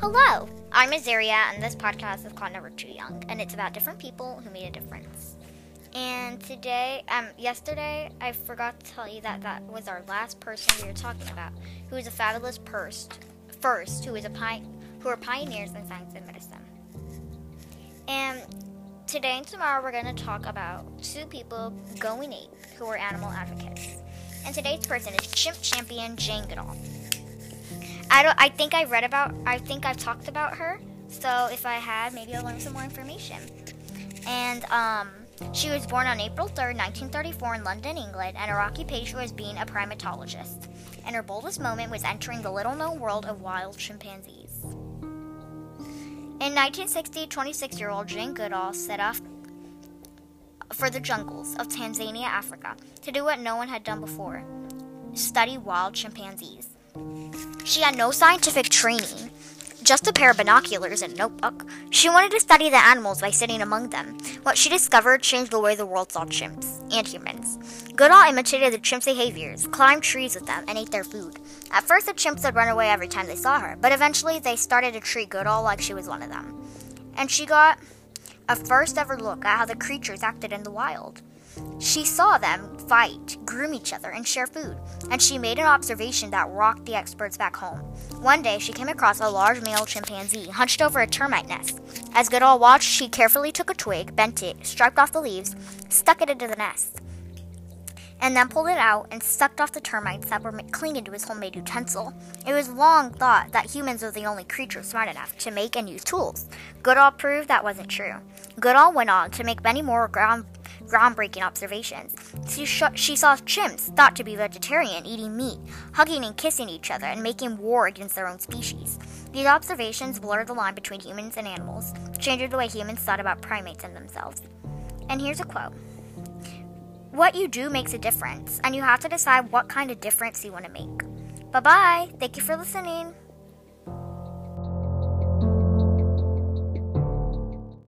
Hello, I'm Azaria, and this podcast is called Never Too Young, and it's about different people who made a difference. And today, um, yesterday, I forgot to tell you that that was our last person we were talking about, who was a fabulous first, first, who was a pi- who were pioneers in science and medicine. And today and tomorrow, we're going to talk about two people going ape who were animal advocates. And today's person is chimp champion Jane Goodall. I don't. I think I read about. I think I've talked about her. So if I had, maybe I'll learn some more information. And um, she was born on April 3rd, 1934, in London, England, and her occupation was being a primatologist. And her boldest moment was entering the little-known world of wild chimpanzees. In 1960, 26-year-old Jane Goodall set off for the jungles of Tanzania, Africa, to do what no one had done before: study wild chimpanzees. She had no scientific training, just a pair of binoculars and a notebook. She wanted to study the animals by sitting among them. What she discovered changed the way the world saw chimps and humans. Goodall imitated the chimps' behaviors, climbed trees with them, and ate their food. At first, the chimps would run away every time they saw her, but eventually they started to treat Goodall like she was one of them. And she got a first ever look at how the creatures acted in the wild. She saw them fight, groom each other, and share food, and she made an observation that rocked the experts back home. One day, she came across a large male chimpanzee hunched over a termite nest. As Goodall watched, she carefully took a twig, bent it, striped off the leaves, stuck it into the nest, and then pulled it out and sucked off the termites that were clinging to his homemade utensil. It was long thought that humans were the only creatures smart enough to make and use tools. Goodall proved that wasn't true. Goodall went on to make many more ground groundbreaking observations. She, sh- she saw chimps, thought to be vegetarian, eating meat, hugging and kissing each other, and making war against their own species. These observations blurred the line between humans and animals, changing the way humans thought about primates and themselves. And here's a quote What you do makes a difference, and you have to decide what kind of difference you want to make. Bye bye. Thank you for listening.